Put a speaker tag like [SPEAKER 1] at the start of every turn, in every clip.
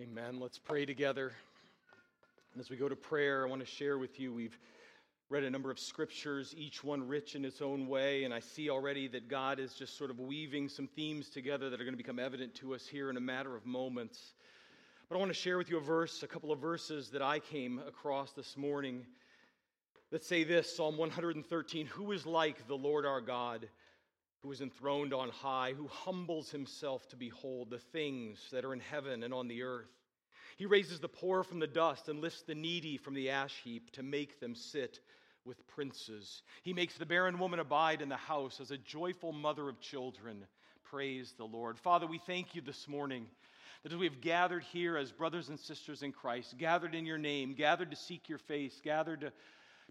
[SPEAKER 1] Amen. Let's pray together. And as we go to prayer, I want to share with you we've read a number of scriptures, each one rich in its own way, and I see already that God is just sort of weaving some themes together that are going to become evident to us here in a matter of moments. But I want to share with you a verse, a couple of verses that I came across this morning that say this Psalm 113 Who is like the Lord our God? Who is enthroned on high, who humbles himself to behold the things that are in heaven and on the earth. He raises the poor from the dust and lifts the needy from the ash heap to make them sit with princes. He makes the barren woman abide in the house as a joyful mother of children. Praise the Lord. Father, we thank you this morning that as we have gathered here as brothers and sisters in Christ, gathered in your name, gathered to seek your face, gathered to,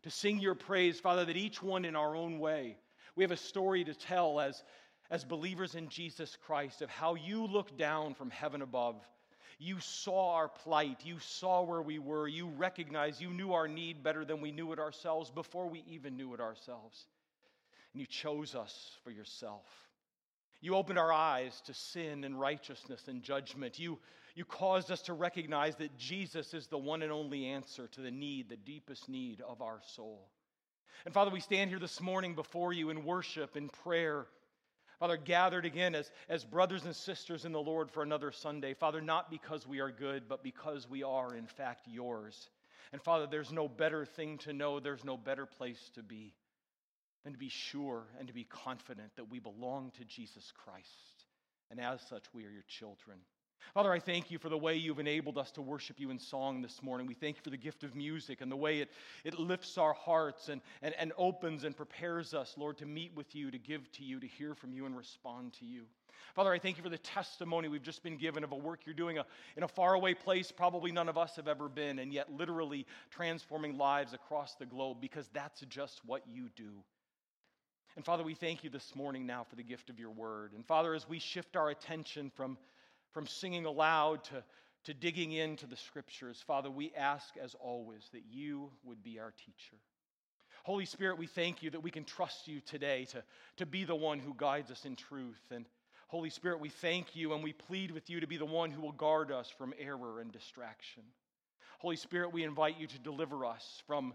[SPEAKER 1] to sing your praise, Father, that each one in our own way, we have a story to tell as, as believers in Jesus Christ of how you looked down from heaven above. You saw our plight. You saw where we were. You recognized, you knew our need better than we knew it ourselves before we even knew it ourselves. And you chose us for yourself. You opened our eyes to sin and righteousness and judgment. You, you caused us to recognize that Jesus is the one and only answer to the need, the deepest need of our soul. And Father, we stand here this morning before you in worship, in prayer. Father, gathered again as, as brothers and sisters in the Lord for another Sunday. Father, not because we are good, but because we are, in fact, yours. And Father, there's no better thing to know, there's no better place to be than to be sure and to be confident that we belong to Jesus Christ. And as such, we are your children. Father, I thank you for the way you've enabled us to worship you in song this morning. We thank you for the gift of music and the way it, it lifts our hearts and, and, and opens and prepares us, Lord, to meet with you, to give to you, to hear from you, and respond to you. Father, I thank you for the testimony we've just been given of a work you're doing a, in a faraway place, probably none of us have ever been, and yet literally transforming lives across the globe because that's just what you do. And Father, we thank you this morning now for the gift of your word. And Father, as we shift our attention from from singing aloud to, to digging into the scriptures, Father, we ask as always that you would be our teacher. Holy Spirit, we thank you that we can trust you today to, to be the one who guides us in truth. And Holy Spirit, we thank you and we plead with you to be the one who will guard us from error and distraction. Holy Spirit, we invite you to deliver us from,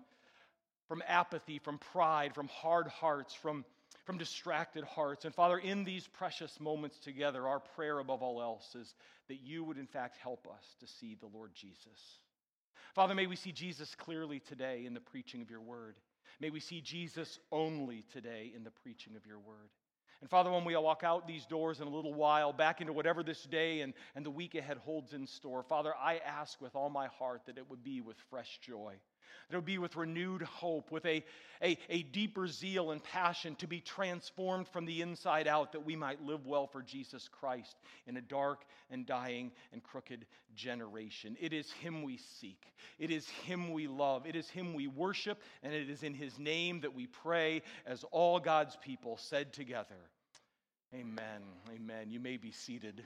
[SPEAKER 1] from apathy, from pride, from hard hearts, from from distracted hearts. And Father, in these precious moments together, our prayer above all else is that you would, in fact, help us to see the Lord Jesus. Father, may we see Jesus clearly today in the preaching of your word. May we see Jesus only today in the preaching of your word. And Father, when we walk out these doors in a little while, back into whatever this day and, and the week ahead holds in store, Father, I ask with all my heart that it would be with fresh joy that it would be with renewed hope, with a, a, a deeper zeal and passion to be transformed from the inside out, that we might live well for Jesus Christ in a dark and dying and crooked generation. It is Him we seek, it is Him we love, it is Him we worship, and it is in His name that we pray as all God's people said together. Amen. Amen. You may be seated.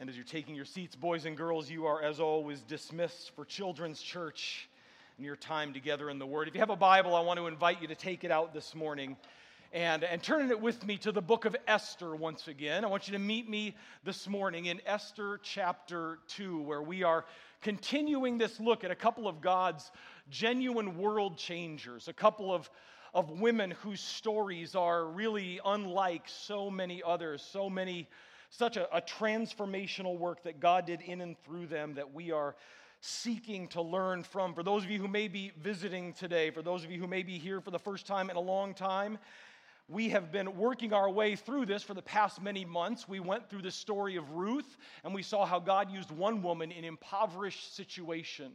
[SPEAKER 1] And as you're taking your seats, boys and girls, you are, as always, dismissed for Children's Church and your time together in the Word. If you have a Bible, I want to invite you to take it out this morning and, and turn it with me to the book of Esther once again. I want you to meet me this morning in Esther chapter 2, where we are continuing this look at a couple of God's genuine world changers, a couple of of women whose stories are really unlike so many others, so many such a, a transformational work that God did in and through them that we are seeking to learn from. For those of you who may be visiting today, for those of you who may be here for the first time in a long time, we have been working our way through this for the past many months. We went through the story of Ruth and we saw how God used one woman in impoverished situation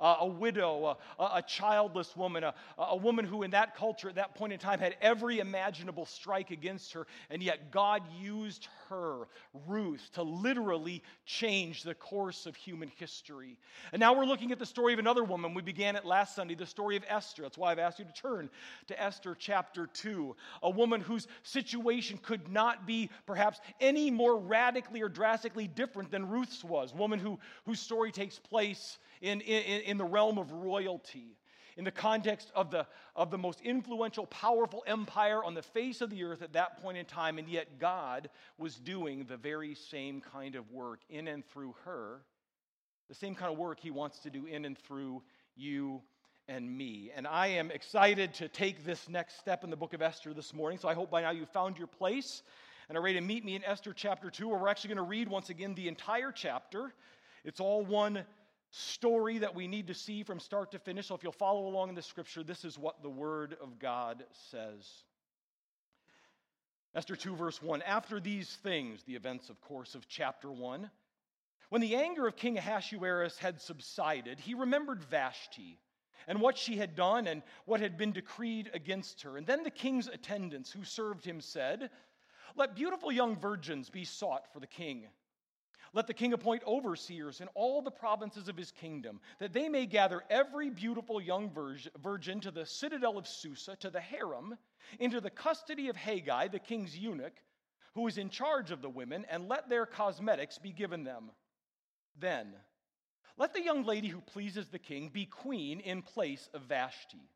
[SPEAKER 1] uh, a widow, a, a childless woman, a, a woman who in that culture at that point in time had every imaginable strike against her, and yet God used her, Ruth, to literally change the course of human history. And now we're looking at the story of another woman. We began it last Sunday, the story of Esther. That's why I've asked you to turn to Esther chapter 2, a woman whose situation could not be perhaps any more radically or drastically different than Ruth's was, woman who, whose story takes place in, in, in the realm of royalty. In the context of the, of the most influential, powerful empire on the face of the earth at that point in time, and yet God was doing the very same kind of work in and through her, the same kind of work He wants to do in and through you and me. And I am excited to take this next step in the book of Esther this morning, so I hope by now you've found your place and are ready to meet me in Esther chapter 2, where we're actually going to read once again the entire chapter. It's all one story that we need to see from start to finish. So if you'll follow along in the scripture, this is what the Word of God says. Esther 2, verse 1. After these things, the events, of course, of chapter 1, when the anger of King Ahasuerus had subsided, he remembered Vashti and what she had done and what had been decreed against her. And then the king's attendants who served him said, Let beautiful young virgins be sought for the king let the king appoint overseers in all the provinces of his kingdom, that they may gather every beautiful young virgin to the citadel of Susa, to the harem, into the custody of Hegai, the king's eunuch, who is in charge of the women, and let their cosmetics be given them. Then, let the young lady who pleases the king be queen in place of Vashti.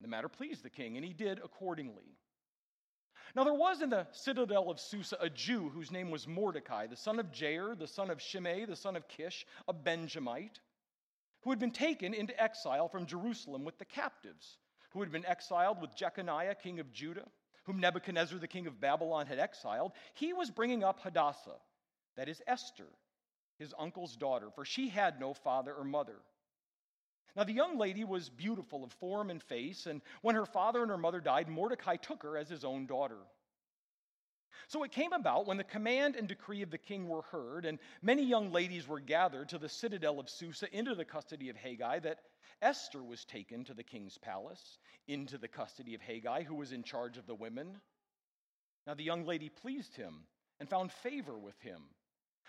[SPEAKER 1] The matter pleased the king, and he did accordingly. Now, there was in the citadel of Susa a Jew whose name was Mordecai, the son of Jair, the son of Shimei, the son of Kish, a Benjamite, who had been taken into exile from Jerusalem with the captives, who had been exiled with Jeconiah, king of Judah, whom Nebuchadnezzar, the king of Babylon, had exiled. He was bringing up Hadassah, that is Esther, his uncle's daughter, for she had no father or mother. Now, the young lady was beautiful of form and face, and when her father and her mother died, Mordecai took her as his own daughter. So it came about when the command and decree of the king were heard, and many young ladies were gathered to the citadel of Susa into the custody of Hegai, that Esther was taken to the king's palace into the custody of Hegai, who was in charge of the women. Now the young lady pleased him and found favor with him.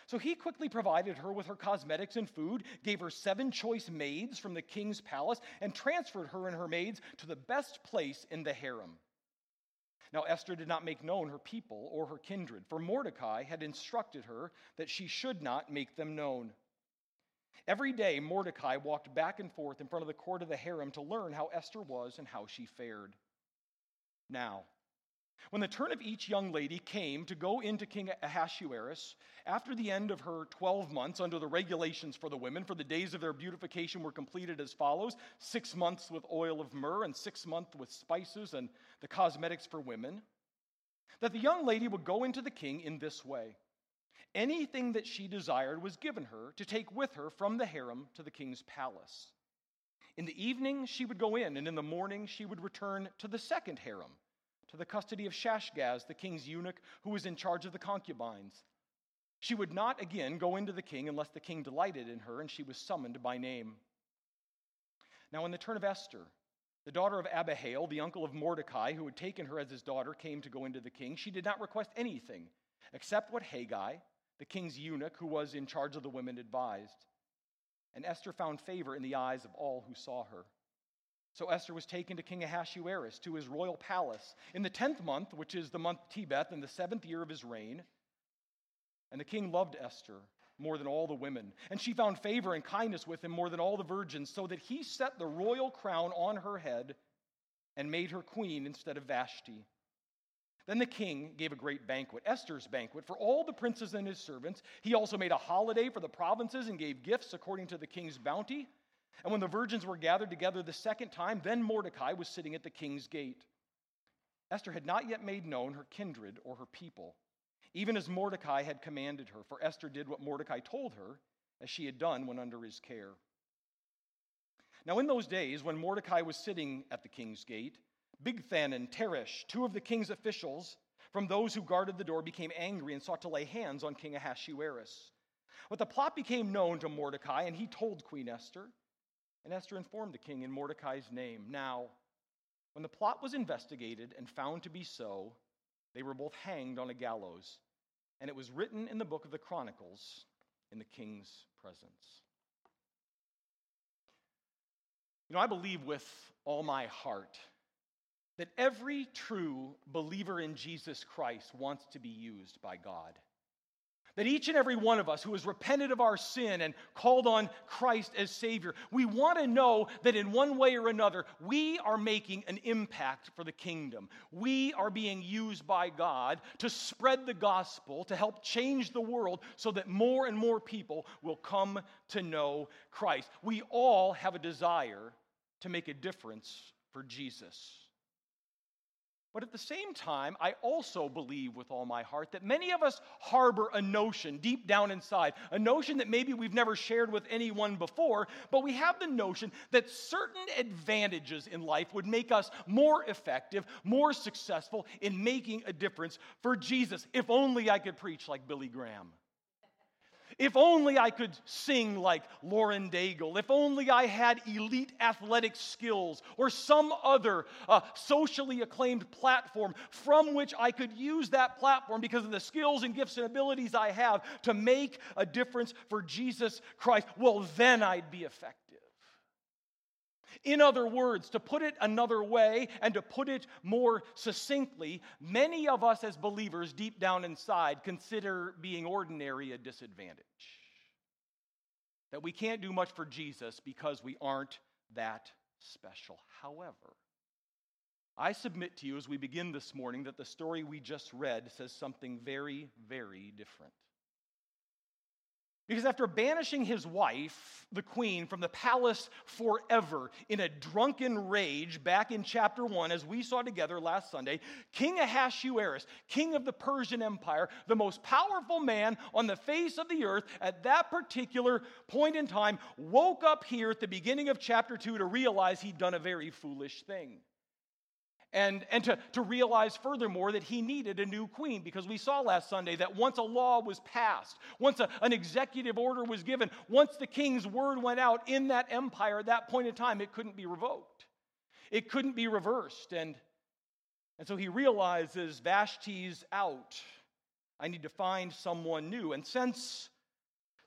[SPEAKER 1] So he quickly provided her with her cosmetics and food, gave her seven choice maids from the king's palace, and transferred her and her maids to the best place in the harem. Now, Esther did not make known her people or her kindred, for Mordecai had instructed her that she should not make them known. Every day, Mordecai walked back and forth in front of the court of the harem to learn how Esther was and how she fared. Now, when the turn of each young lady came to go into King Ahasuerus, after the end of her 12 months under the regulations for the women, for the days of their beautification were completed as follows six months with oil of myrrh, and six months with spices and the cosmetics for women, that the young lady would go into the king in this way. Anything that she desired was given her to take with her from the harem to the king's palace. In the evening, she would go in, and in the morning, she would return to the second harem to the custody of Shashgaz, the king's eunuch, who was in charge of the concubines. She would not again go into the king unless the king delighted in her, and she was summoned by name. Now, in the turn of Esther, the daughter of Abihail, the uncle of Mordecai, who had taken her as his daughter, came to go into the king. She did not request anything except what Hegai, the king's eunuch, who was in charge of the women, advised. And Esther found favor in the eyes of all who saw her. So Esther was taken to King Ahasuerus to his royal palace in the tenth month, which is the month Tebeth, in the seventh year of his reign. And the king loved Esther more than all the women, and she found favor and kindness with him more than all the virgins, so that he set the royal crown on her head and made her queen instead of Vashti. Then the king gave a great banquet, Esther's banquet, for all the princes and his servants. He also made a holiday for the provinces and gave gifts according to the king's bounty. And when the virgins were gathered together the second time, then Mordecai was sitting at the king's gate. Esther had not yet made known her kindred or her people, even as Mordecai had commanded her, for Esther did what Mordecai told her, as she had done when under his care. Now, in those days, when Mordecai was sitting at the king's gate, Bigthan and Teresh, two of the king's officials, from those who guarded the door, became angry and sought to lay hands on King Ahasuerus. But the plot became known to Mordecai, and he told Queen Esther. And Esther informed the king in Mordecai's name. Now, when the plot was investigated and found to be so, they were both hanged on a gallows. And it was written in the book of the Chronicles in the king's presence. You know, I believe with all my heart that every true believer in Jesus Christ wants to be used by God. That each and every one of us who has repented of our sin and called on Christ as Savior, we want to know that in one way or another, we are making an impact for the kingdom. We are being used by God to spread the gospel, to help change the world so that more and more people will come to know Christ. We all have a desire to make a difference for Jesus. But at the same time, I also believe with all my heart that many of us harbor a notion deep down inside, a notion that maybe we've never shared with anyone before, but we have the notion that certain advantages in life would make us more effective, more successful in making a difference for Jesus. If only I could preach like Billy Graham. If only I could sing like Lauren Daigle. If only I had elite athletic skills or some other uh, socially acclaimed platform from which I could use that platform because of the skills and gifts and abilities I have to make a difference for Jesus Christ. Well, then I'd be effective. In other words, to put it another way and to put it more succinctly, many of us as believers deep down inside consider being ordinary a disadvantage. That we can't do much for Jesus because we aren't that special. However, I submit to you as we begin this morning that the story we just read says something very, very different. Because after banishing his wife, the queen, from the palace forever in a drunken rage back in chapter 1, as we saw together last Sunday, King Ahasuerus, king of the Persian Empire, the most powerful man on the face of the earth at that particular point in time, woke up here at the beginning of chapter 2 to realize he'd done a very foolish thing and, and to, to realize furthermore that he needed a new queen because we saw last Sunday that once a law was passed, once a, an executive order was given, once the king's word went out in that empire at that point in time, it couldn't be revoked. It couldn't be reversed. And, and so he realizes Vashti's out. I need to find someone new. And since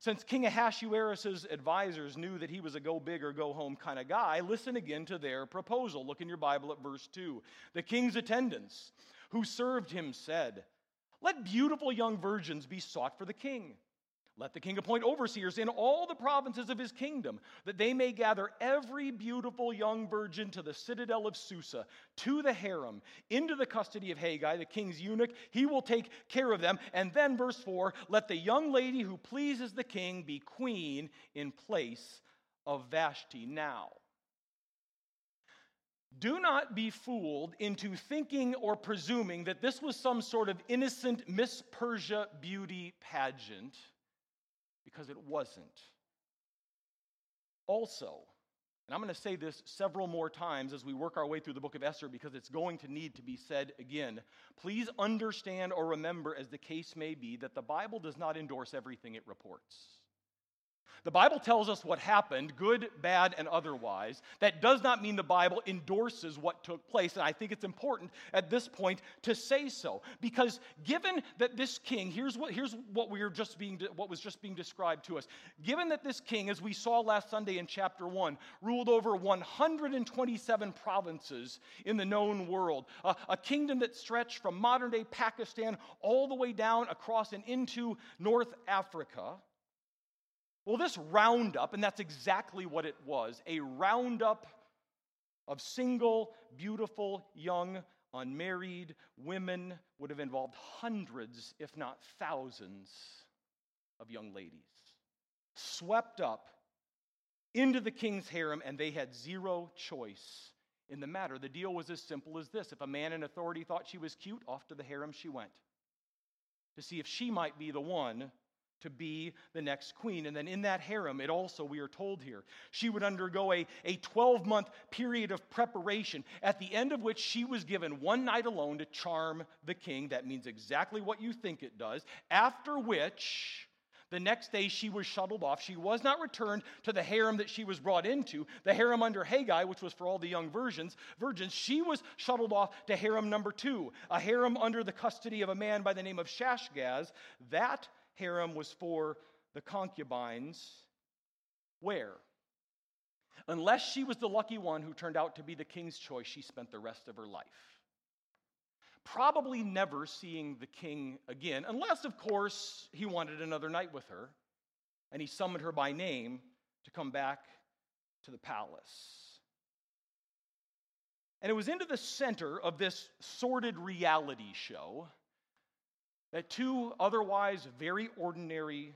[SPEAKER 1] since King Ahasuerus' advisors knew that he was a go big or go home kind of guy, listen again to their proposal. Look in your Bible at verse 2. The king's attendants who served him said, Let beautiful young virgins be sought for the king. Let the king appoint overseers in all the provinces of his kingdom, that they may gather every beautiful young virgin to the citadel of Susa, to the harem, into the custody of Hegai, the king's eunuch. He will take care of them. And then, verse 4 let the young lady who pleases the king be queen in place of Vashti. Now, do not be fooled into thinking or presuming that this was some sort of innocent Miss Persia beauty pageant because it wasn't. Also, and I'm going to say this several more times as we work our way through the book of Esther because it's going to need to be said again. Please understand or remember, as the case may be, that the Bible does not endorse everything it reports. The Bible tells us what happened, good, bad, and otherwise. That does not mean the Bible endorses what took place. And I think it's important at this point to say so. Because given that this king, here's what, here's what, we are just being, what was just being described to us. Given that this king, as we saw last Sunday in chapter 1, ruled over 127 provinces in the known world, a, a kingdom that stretched from modern day Pakistan all the way down across and into North Africa well, this roundup, and that's exactly what it was a roundup of single, beautiful, young, unmarried women would have involved hundreds, if not thousands, of young ladies swept up into the king's harem, and they had zero choice in the matter. The deal was as simple as this if a man in authority thought she was cute, off to the harem she went to see if she might be the one to be the next queen. And then in that harem, it also, we are told here, she would undergo a, a 12 month period of preparation, at the end of which she was given one night alone to charm the king. That means exactly what you think it does. After which, the next day she was shuttled off. She was not returned to the harem that she was brought into, the harem under Hegai, which was for all the young virgins. Virgins. She was shuttled off to harem number two, a harem under the custody of a man by the name of Shashgaz. That harem was for the concubines. Where? Unless she was the lucky one who turned out to be the king's choice, she spent the rest of her life. probably never seeing the king again, unless, of course, he wanted another night with her and he summoned her by name to come back to the palace. And it was into the center of this sordid reality show that two otherwise very ordinary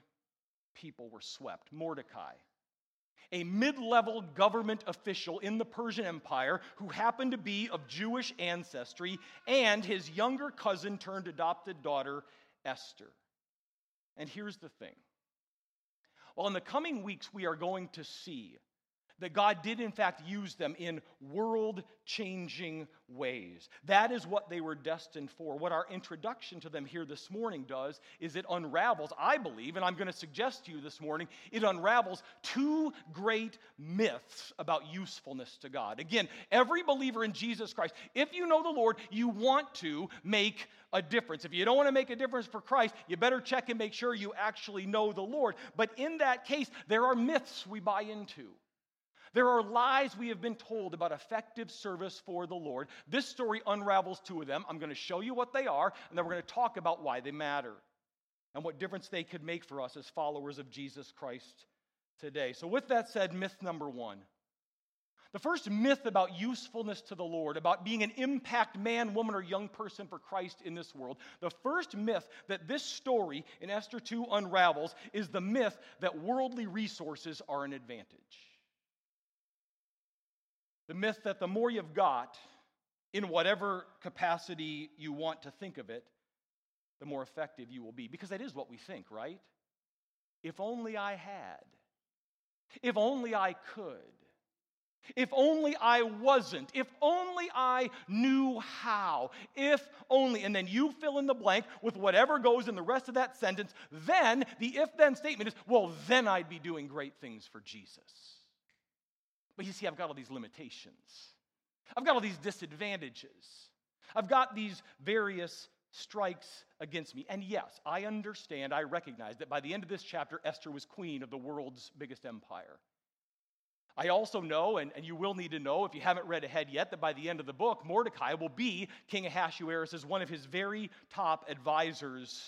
[SPEAKER 1] people were swept Mordecai, a mid level government official in the Persian Empire who happened to be of Jewish ancestry, and his younger cousin turned adopted daughter, Esther. And here's the thing. Well, in the coming weeks, we are going to see that God did, in fact, use them in world changing ways. That is what they were destined for. What our introduction to them here this morning does is it unravels, I believe, and I'm going to suggest to you this morning, it unravels two great myths about usefulness to God. Again, every believer in Jesus Christ, if you know the Lord, you want to make a difference. If you don't want to make a difference for Christ, you better check and make sure you actually know the Lord. But in that case, there are myths we buy into. There are lies we have been told about effective service for the Lord. This story unravels two of them. I'm going to show you what they are, and then we're going to talk about why they matter and what difference they could make for us as followers of Jesus Christ today. So, with that said, myth number one. The first myth about usefulness to the Lord, about being an impact man, woman, or young person for Christ in this world, the first myth that this story in Esther 2 unravels is the myth that worldly resources are an advantage. The myth that the more you've got, in whatever capacity you want to think of it, the more effective you will be. Because that is what we think, right? If only I had. If only I could. If only I wasn't. If only I knew how. If only. And then you fill in the blank with whatever goes in the rest of that sentence. Then the if then statement is, well, then I'd be doing great things for Jesus. But you see, I've got all these limitations. I've got all these disadvantages. I've got these various strikes against me. And yes, I understand, I recognize that by the end of this chapter, Esther was queen of the world's biggest empire. I also know, and, and you will need to know if you haven't read ahead yet, that by the end of the book, Mordecai will be King Ahasuerus as one of his very top advisors,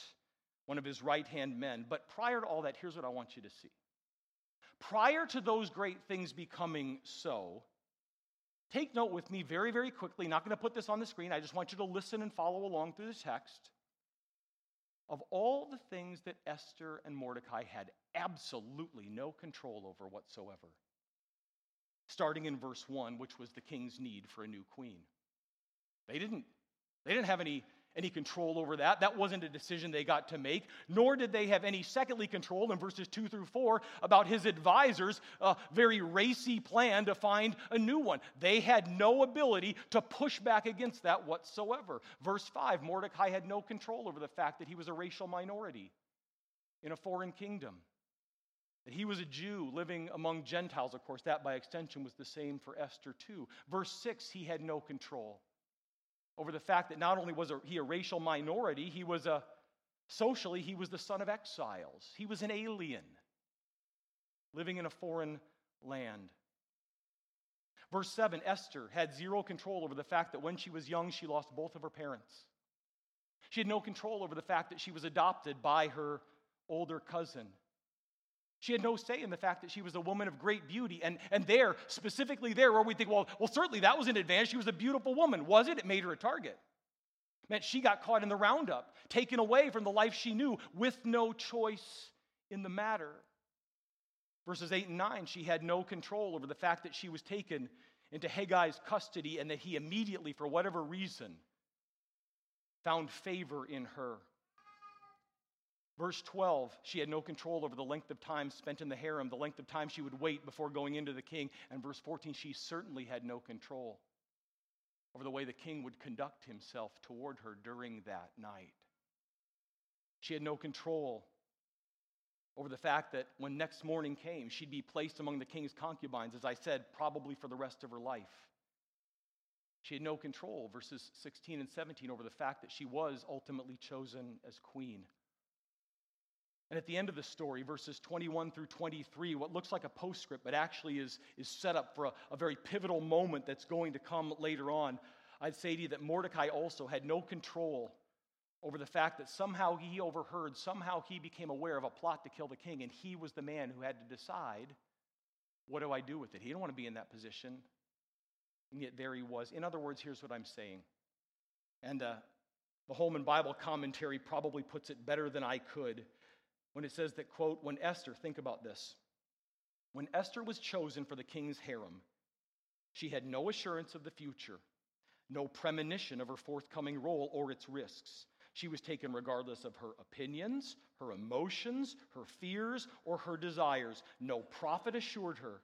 [SPEAKER 1] one of his right hand men. But prior to all that, here's what I want you to see. Prior to those great things becoming so, take note with me very, very quickly. Not going to put this on the screen. I just want you to listen and follow along through the text. Of all the things that Esther and Mordecai had absolutely no control over whatsoever, starting in verse 1, which was the king's need for a new queen. They didn't, they didn't have any any control over that. That wasn't a decision they got to make, nor did they have any, secondly, control in verses 2 through 4 about his advisors' uh, very racy plan to find a new one. They had no ability to push back against that whatsoever. Verse 5 Mordecai had no control over the fact that he was a racial minority in a foreign kingdom. That he was a Jew living among Gentiles. Of course, that by extension was the same for Esther, too. Verse 6, he had no control over the fact that not only was he a racial minority, he was a socially, he was the son of exiles. He was an alien living in a foreign land. Verse 7 Esther had zero control over the fact that when she was young, she lost both of her parents. She had no control over the fact that she was adopted by her older cousin. She had no say in the fact that she was a woman of great beauty. And, and there, specifically there, where we think, well, well, certainly that was an advantage. She was a beautiful woman. Was it? It made her a target. It meant she got caught in the roundup, taken away from the life she knew with no choice in the matter. Verses 8 and 9, she had no control over the fact that she was taken into Hegai's custody and that he immediately, for whatever reason, found favor in her. Verse 12, she had no control over the length of time spent in the harem, the length of time she would wait before going into the king. And verse 14, she certainly had no control over the way the king would conduct himself toward her during that night. She had no control over the fact that when next morning came, she'd be placed among the king's concubines, as I said, probably for the rest of her life. She had no control, verses 16 and 17, over the fact that she was ultimately chosen as queen. And at the end of the story, verses 21 through 23, what looks like a postscript, but actually is, is set up for a, a very pivotal moment that's going to come later on. I'd say to you that Mordecai also had no control over the fact that somehow he overheard, somehow he became aware of a plot to kill the king, and he was the man who had to decide what do I do with it? He didn't want to be in that position. And yet there he was. In other words, here's what I'm saying. And uh, the Holman Bible commentary probably puts it better than I could when it says that, quote, when Esther, think about this, when Esther was chosen for the king's harem, she had no assurance of the future, no premonition of her forthcoming role or its risks. She was taken regardless of her opinions, her emotions, her fears, or her desires. No prophet assured her.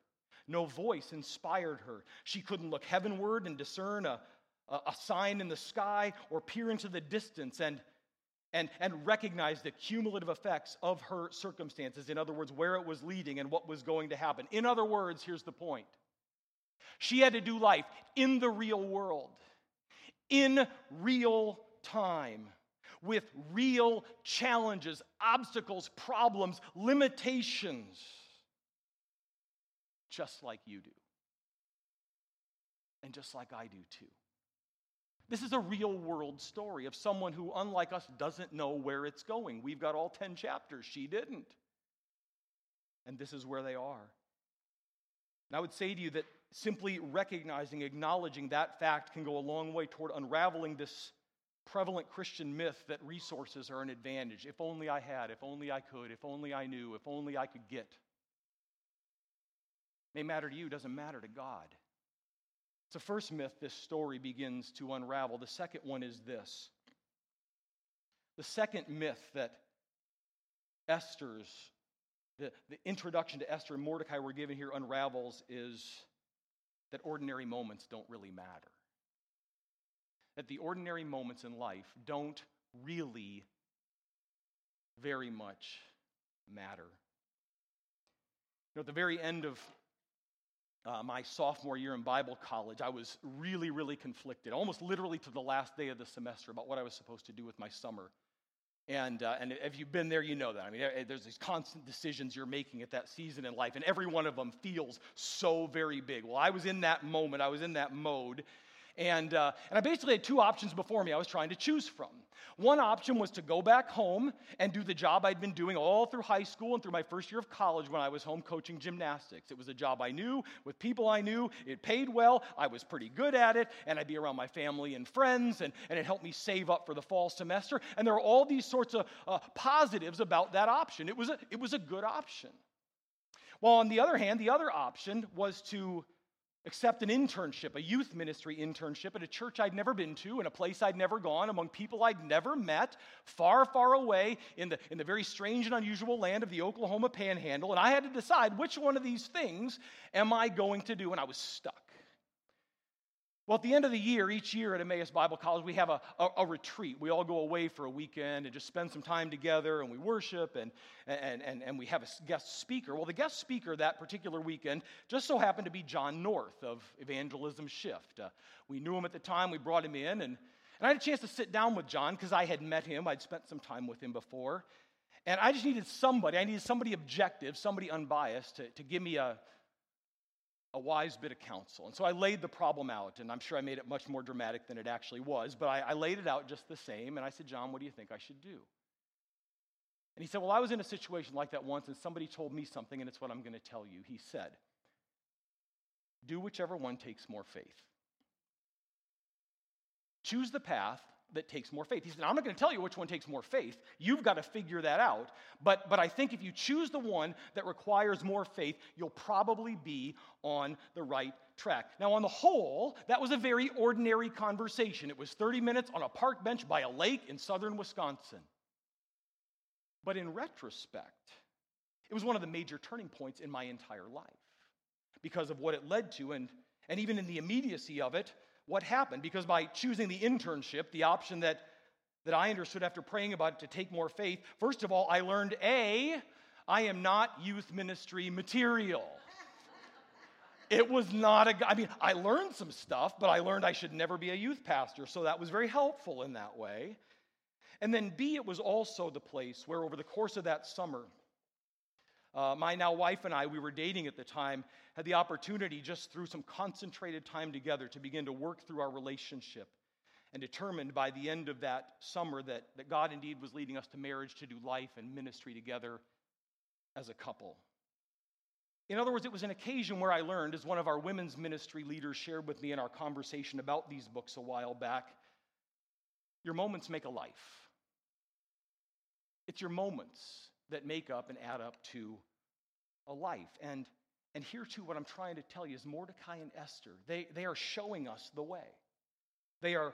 [SPEAKER 1] No voice inspired her. She couldn't look heavenward and discern a, a, sign in the sky or peer into the distance and, and, and recognize the cumulative effects of her circumstances. In other words, where it was leading and what was going to happen. In other words, here's the point she had to do life in the real world, in real time with real challenges, obstacles, problems, limitations, just like you do. And just like I do too. This is a real world story of someone who, unlike us, doesn't know where it's going. We've got all 10 chapters. She didn't. And this is where they are. And I would say to you that simply recognizing, acknowledging that fact can go a long way toward unraveling this prevalent Christian myth that resources are an advantage. If only I had, if only I could, if only I knew, if only I could get. May matter to you, doesn't matter to God. It's the first myth this story begins to unravel. The second one is this. The second myth that Esther's, the, the introduction to Esther and Mordecai we're given here unravels is that ordinary moments don't really matter that the ordinary moments in life don't really very much matter. You know, at the very end of uh, my sophomore year in Bible college, I was really, really conflicted, almost literally to the last day of the semester, about what I was supposed to do with my summer. And, uh, and if you've been there, you know that. I mean, there's these constant decisions you're making at that season in life, and every one of them feels so very big. Well, I was in that moment, I was in that mode, and, uh, and I basically had two options before me I was trying to choose from. One option was to go back home and do the job I'd been doing all through high school and through my first year of college when I was home coaching gymnastics. It was a job I knew, with people I knew, it paid well, I was pretty good at it, and I'd be around my family and friends, and, and it helped me save up for the fall semester. And there were all these sorts of uh, positives about that option. It was, a, it was a good option. Well, on the other hand, the other option was to accept an internship, a youth ministry internship at a church I'd never been to, in a place I'd never gone, among people I'd never met, far, far away in the, in the very strange and unusual land of the Oklahoma panhandle. And I had to decide which one of these things am I going to do, and I was stuck. Well, at the end of the year, each year at Emmaus Bible College, we have a, a, a, retreat. We all go away for a weekend and just spend some time together and we worship and, and, and, and we have a guest speaker. Well, the guest speaker that particular weekend just so happened to be John North of Evangelism Shift. Uh, we knew him at the time, we brought him in, and, and I had a chance to sit down with John because I had met him, I'd spent some time with him before. And I just needed somebody, I needed somebody objective, somebody unbiased to, to give me a, a wise bit of counsel. And so I laid the problem out, and I'm sure I made it much more dramatic than it actually was, but I, I, laid it out just the same. And I said, John, what do you think I should do? And he said, Well, I was in a situation like that once, and somebody told me something, and it's what I'm going to tell you. He said, Do whichever one takes more faith. Choose the path that takes more faith. He said, I'm not going to tell you which one takes more faith. You've got to figure that out. But, but I think if you choose the one that requires more faith, you'll probably be on the right track. Now, on the whole, that was a very ordinary conversation. It was 30 minutes on a park bench by a lake in southern Wisconsin. But in retrospect, it was one of the major turning points in my entire life because of what it led to, and, and even in the immediacy of it, what happened because by choosing the internship, the option that, that I understood after praying about it to take more faith, first of all, I learned A, I am not youth ministry material. It was not a, I mean, I learned some stuff, but I learned I should never be a youth pastor, so that was very helpful in that way. And then B, it was also the place where over the course of that summer, Uh, my now wife and I, we were dating at the time, had the opportunity just through some concentrated time together to begin to work through our relationship and determined by the end of that summer that, that God indeed was leading us to marriage to do life and ministry together as a couple. In other words, it was an occasion where I learned, as one of our women's ministry leaders shared with me in our conversation about these books a while back, your moments make a life. It's your moments that make up and add up to a life. And, and here, too, what I'm trying to tell you is Mordecai and Esther, they, they are showing us the way. They are,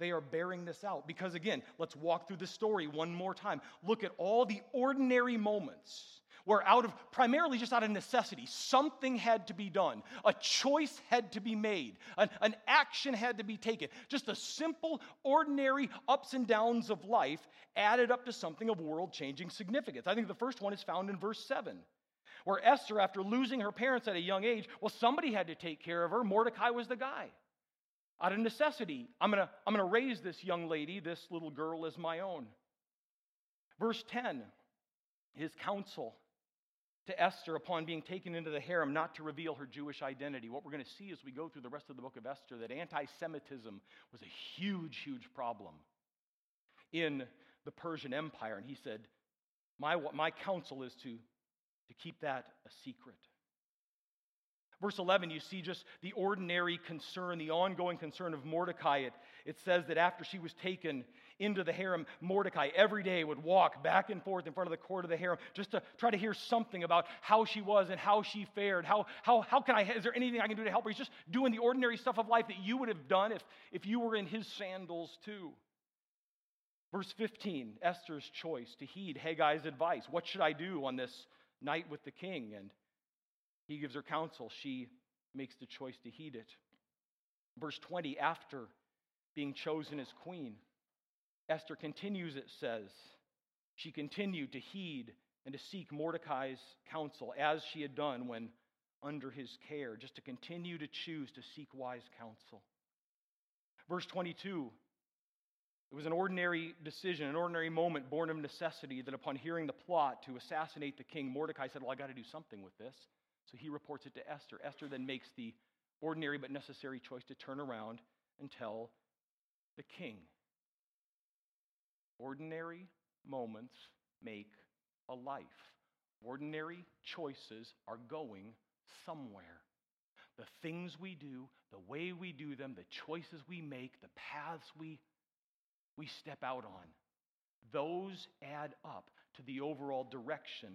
[SPEAKER 1] they are bearing this out. Because again, let's walk through the story one more time. Look at all the ordinary moments where out of primarily just out of necessity, something had to be done. A choice had to be made. An, an action had to be taken. Just the simple, ordinary ups and downs of life added up to something of world changing significance. I think the first one is found in verse 7 where Esther, after losing her parents at a young age, well, somebody had to take care of her. Mordecai was the guy. Out of necessity, I'm going to I'm going to raise this young lady, this little girl, as my own. Verse 10, his counsel to Esther upon being taken into the harem not to reveal her Jewish identity. What we're going to see as we go through the rest of the book of Esther that anti Semitism was a huge, huge problem in the Persian Empire. And he said, My, my counsel is to, to keep that a secret. Verse 11, you see just the ordinary concern, the ongoing concern of Mordecai. It, it says that after she was taken into the harem, Mordecai every day would walk back and forth in front of the court of the harem just to try to hear something about how she was and how she fared. How, how, how can I, is there anything I can do to help her? He's just doing the ordinary stuff of life that you would have done if, if you were in his sandals too. Verse 15, Esther's choice to heed Hegai's advice. What should I do on this night with the king? And he gives her counsel. She makes the choice to heed it. Verse 20, after being chosen as queen, Esther continues, it says, she continued to heed and to seek Mordecai's counsel as she had done when under his care, just to continue to choose to seek wise counsel. Verse 22 it was an ordinary decision, an ordinary moment born of necessity that upon hearing the plot to assassinate the king, Mordecai said, Well, I got to do something with this. So he reports it to Esther. Esther then makes the ordinary but necessary choice to turn around and tell the king. Ordinary moments make a life. Ordinary choices are going somewhere. The things we do, the way we do them, the choices we make, the paths we, we step out on, those add up to the overall direction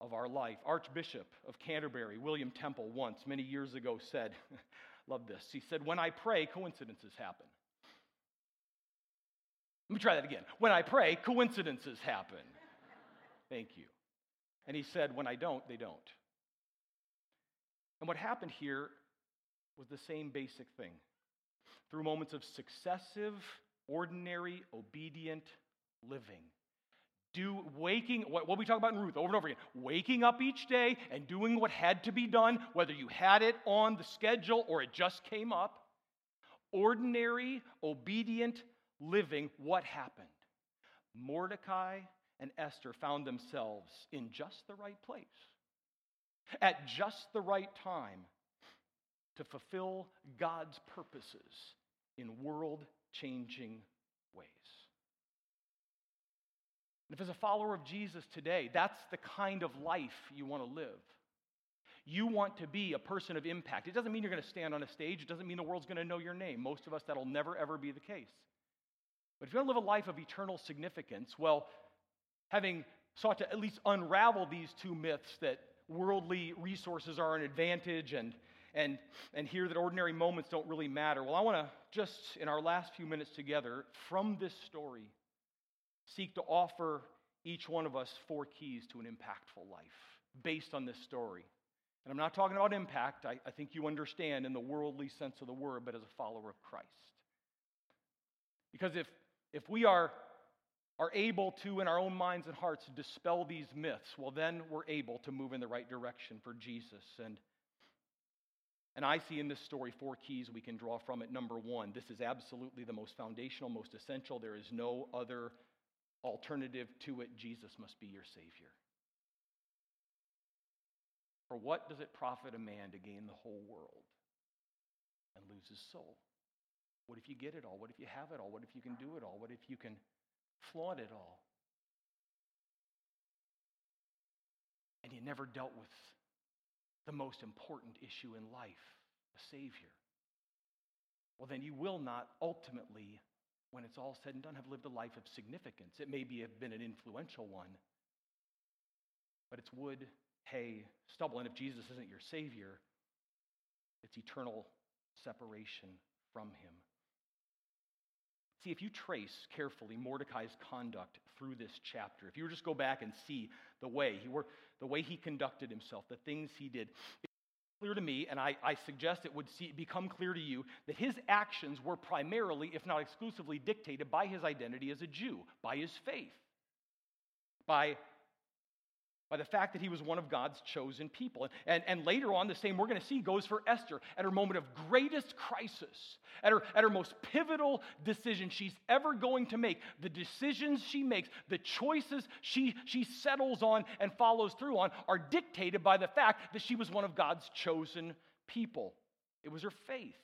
[SPEAKER 1] of our life. Archbishop of Canterbury, William Temple, once, many years ago, said, Love this. He said, When I pray, coincidences happen. Let me try that again. When I pray, coincidences happen. Thank you. And he said, When I don't, they don't. And what happened here was the same basic thing. Through moments of successive, ordinary, obedient living, do waking what, what we talk about in Ruth over and over again, waking up each day and doing what had to be done, whether you had it on the schedule or it just came up. Ordinary, obedient living, what happened? Mordecai and Esther found themselves in just the right place, at just the right time to fulfill God's purposes in world changing ways. And if, as a follower of Jesus today, that's the kind of life you want to live, you want to be a person of impact. It doesn't mean you're going to stand on a stage, it doesn't mean the world's going to know your name. Most of us, that'll never, ever be the case. But if you want to live a life of eternal significance, well, having sought to at least unravel these two myths that worldly resources are an advantage and and and hear that ordinary moments don't really matter. Well, I want to just in our last few minutes together from this story seek to offer each one of us four keys to an impactful life based on this story. And I'm not talking about impact, I, I think you understand in the worldly sense of the word, but as a follower of Christ. Because if, if we are, are able to, in our own minds and hearts, dispel these myths, well, then we're able to move in the right direction for Jesus. And, and I see in this story four keys we can draw from it. Number one, this is absolutely the most foundational, most essential. There is no other alternative to it Jesus must be your Savior. For what does it profit a man to gain the whole world and lose his soul? What if you get it all? What if you have it all? What if you can do it all? What if you can flaunt it all? And you never dealt with the most important issue in life, a Savior. Well, then you will not ultimately, when it's all said and done, have lived a life of significance. It may be have been an influential one, but it's wood, hay, stubble. And if Jesus isn't your Savior, it's eternal separation from Him. See, if you trace carefully Mordecai's conduct through this chapter, if you just go back and see the way he worked, the way he conducted himself, the things he did, it's clear to me, and I, I suggest it would see, become clear to you, that his actions were primarily, if not exclusively, dictated by his identity as a Jew, by his faith, by by the fact that he was one of God's chosen people. And, and later on, the same we're going to see goes for Esther at her moment of greatest crisis, at her, at her most pivotal decision she's ever going to make. The decisions she makes, the choices she, she settles on and follows through on are dictated by the fact that she was one of God's chosen people. It was her faith.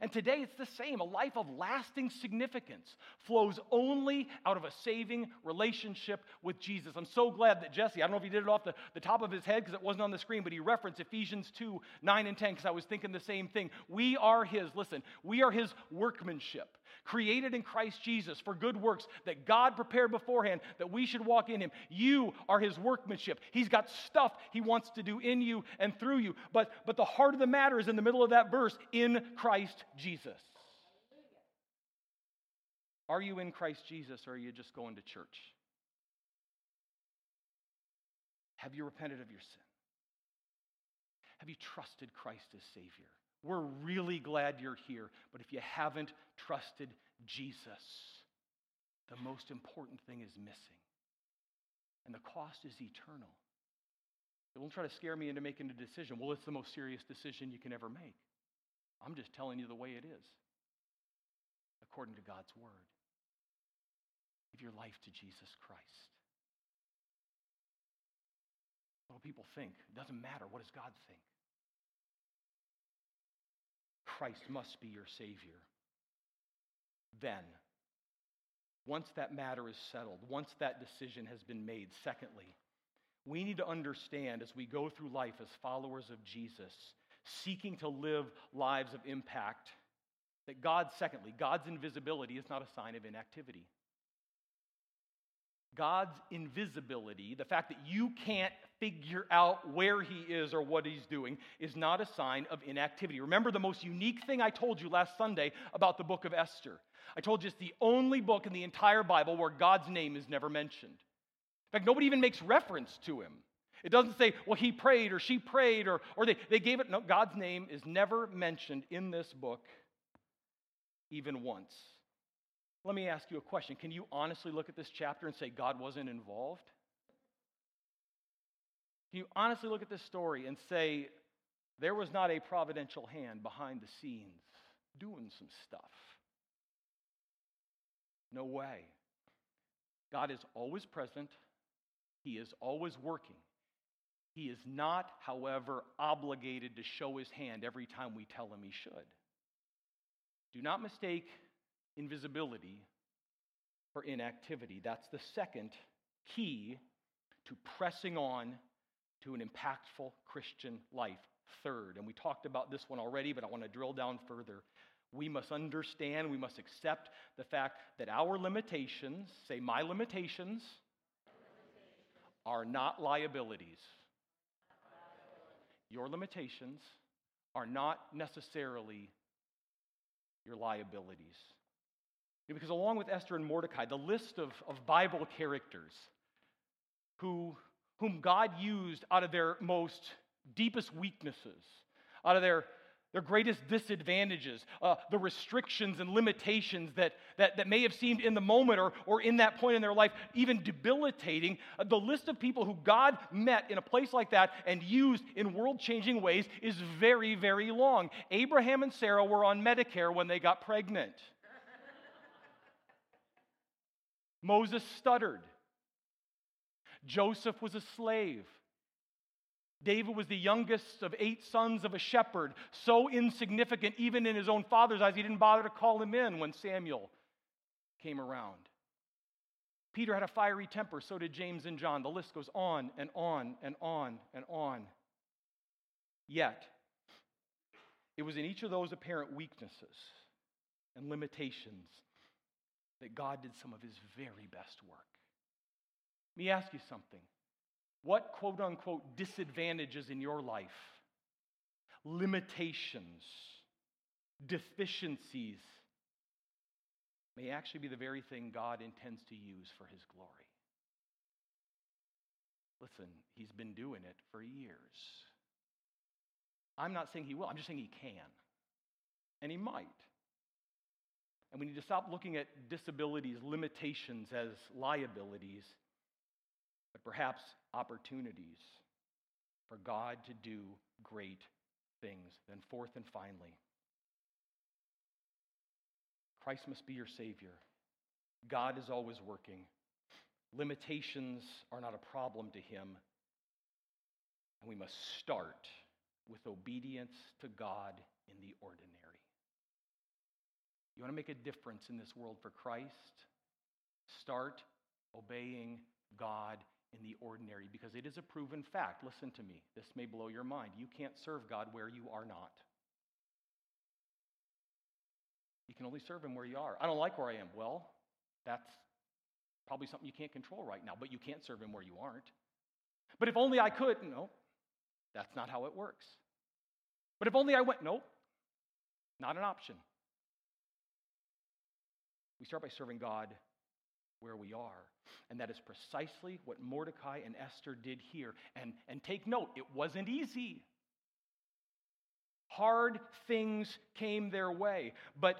[SPEAKER 1] And today it's the same. A life of lasting significance flows only out of a saving relationship with Jesus. I'm so glad that Jesse, I don't know if he did it off the, the top of his head because it wasn't on the screen, but he referenced Ephesians 2 9 and 10 because I was thinking the same thing. We are his, listen, we are his workmanship, created in Christ Jesus for good works that God prepared beforehand that we should walk in him. You are his workmanship. He's got stuff he wants to do in you and through you. But, but the heart of the matter is in the middle of that verse in Christ Jesus. Are you in Christ Jesus or are you just going to church? Have you repented of your sin? Have you trusted Christ as Savior? We're really glad you're here, but if you haven't trusted Jesus, the most important thing is missing. And the cost is eternal. Don't try to scare me into making a decision. Well, it's the most serious decision you can ever make. I'm just telling you the way it is, according to God's word. Give your life to Jesus Christ. What do people think? It doesn't matter. What does God think? Christ must be your Savior. Then, once that matter is settled, once that decision has been made, secondly, we need to understand as we go through life as followers of Jesus seeking to live lives of impact. That God, secondly, God's invisibility is not a sign of inactivity. God's invisibility, the fact that you can't figure out where he is or what he's doing, is not a sign of inactivity. Remember the most unique thing I told you last Sunday about the book of Esther? I told you it's the only book in the entire Bible where God's name is never mentioned. In fact, nobody even makes reference to him. It doesn't say, well, he prayed or she prayed or, or they, they gave it. No, God's name is never mentioned in this book, even once. Let me ask you a question. Can you honestly look at this chapter and say God wasn't involved? Can you honestly look at this story and say there was not a providential hand behind the scenes doing some stuff? No way. God is always present, He is always working. He is not, however, obligated to show his hand every time we tell him he should. Do not mistake invisibility for inactivity. That's the second key to pressing on to an impactful Christian life. Third, and we talked about this one already, but I want to drill down further. We must understand, we must accept the fact that our limitations, say my limitations, are not liabilities. Your limitations are not necessarily your liabilities. Because along with Esther and Mordecai, the list of, of Bible characters who, whom God used out of their most deepest weaknesses, out of their their greatest disadvantages, uh, the restrictions and limitations that, that, that may have seemed in the moment or, or in that point in their life even debilitating. Uh, the list of people who God met in a place like that and used in world changing ways is very, very long. Abraham and Sarah were on Medicare when they got pregnant. Moses stuttered. Joseph was a slave. David was the youngest of eight sons of a shepherd, so insignificant even in his own father's eyes, he didn't bother to call him in when Samuel came around. Peter had a fiery temper, so did James and John. The list goes on and on and on and on. Yet, it was in each of those apparent weaknesses and limitations that God did some of his very best work. Let me ask you something. What quote unquote disadvantages in your life, limitations, deficiencies may actually be the very thing God intends to use for his glory? Listen, he's been doing it for years. I'm not saying he will, I'm just saying he can. And he might. And we need to stop looking at disabilities, limitations as liabilities, but perhaps opportunities for God to do great things. Then, fourth and finally, Christ must be your Savior. God is always working. Limitations are not a problem to Him. And we must start with obedience to God in the ordinary. You want to make a difference in this world for Christ? Start obeying God in the ordinary because it is a proven fact. Listen to me. This may blow your mind. You can't serve God where you are not. You can only serve Him where you are. I don't like where I am. Well, that's probably something you can't control right now, but you can't serve Him where you aren't. But if only I could, no, that's not how it works. But if only I went, nope, not an option. We start by serving God where we are. And that is precisely what Mordecai and Esther did here. And, and take note, it wasn't easy. Hard things came their way, but,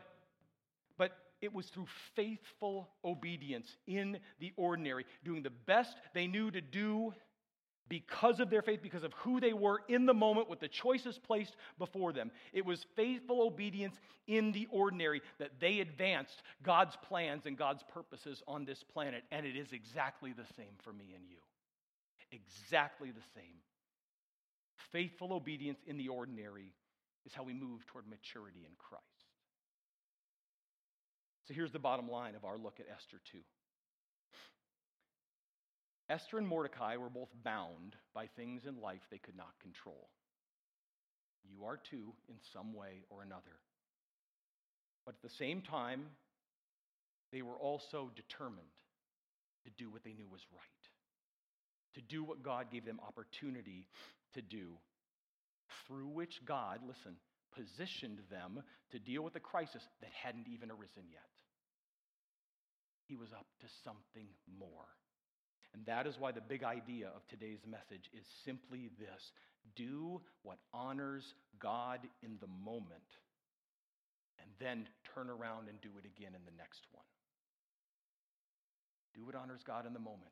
[SPEAKER 1] but it was through faithful obedience in the ordinary, doing the best they knew to do because of their faith, because of who they were in the moment with the choices placed before them. It was faithful obedience in the ordinary that they advanced God's plans and God's purposes on this planet. And it is exactly the same for me and you. Exactly the same. Faithful obedience in the ordinary is how we move toward maturity in Christ. So here's the bottom line of our look at Esther 2. Esther and Mordecai were both bound by things in life they could not control. You are too, in some way or another. But at the same time, they were also determined to do what they knew was right, to do what God gave them opportunity to do, through which God, listen, positioned them to deal with a crisis that hadn't even arisen yet. He was up to something more. That is why the big idea of today's message is simply this do what honors God in the moment, and then turn around and do it again in the next one. Do what honors God in the moment.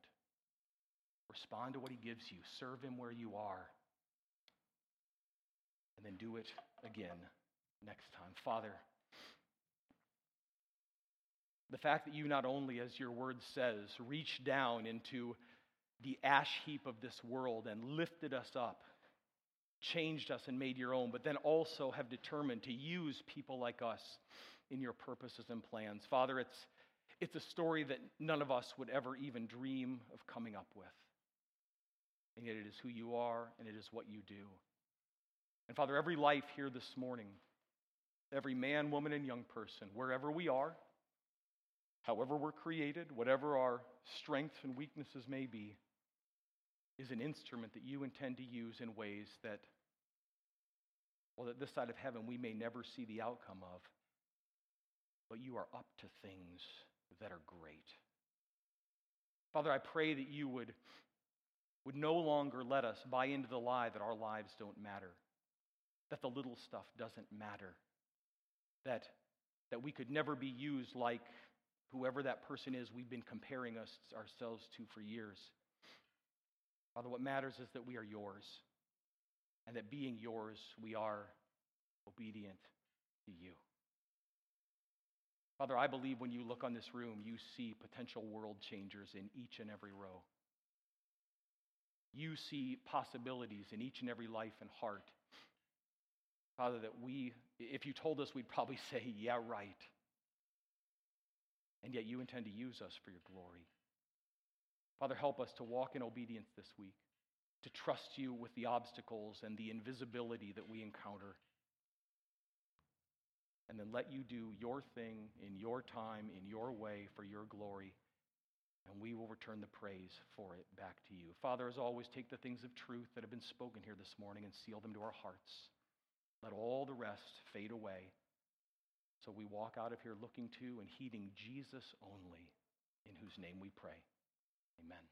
[SPEAKER 1] Respond to what He gives you, serve Him where you are, and then do it again next time. Father, the fact that you not only, as your word says, reach down into the ash heap of this world and lifted us up, changed us and made your own, but then also have determined to use people like us in your purposes and plans. Father, it's, it's a story that none of us would ever even dream of coming up with. And yet it is who you are and it is what you do. And Father, every life here this morning, every man, woman, and young person, wherever we are, however we're created, whatever our strengths and weaknesses may be, is an instrument that you intend to use in ways that, well, that this side of heaven we may never see the outcome of, but you are up to things that are great. Father, I pray that you would, would no longer let us buy into the lie that our lives don't matter, that the little stuff doesn't matter, that, that we could never be used like whoever that person is we've been comparing us ourselves to for years. Father, what matters is that we are yours, and that being yours, we are obedient to you. Father, I believe when you look on this room, you see potential world changers in each and every row. you see possibilities in each and every life and heart. Father, that we, if you told us, we'd probably say, yeah, right. And yet you intend to use us for your glory. Father, help us to walk in obedience this week, to trust you with the obstacles and the invisibility that we encounter. And then let you do your thing in your time, in your way, for your glory and we will return the praise for it back to you. Father, as always, take the things of truth that have been spoken here this morning and seal them to our hearts. Let all the rest fade away so we walk out of here looking to and heeding Jesus only, in whose name we pray. Amen.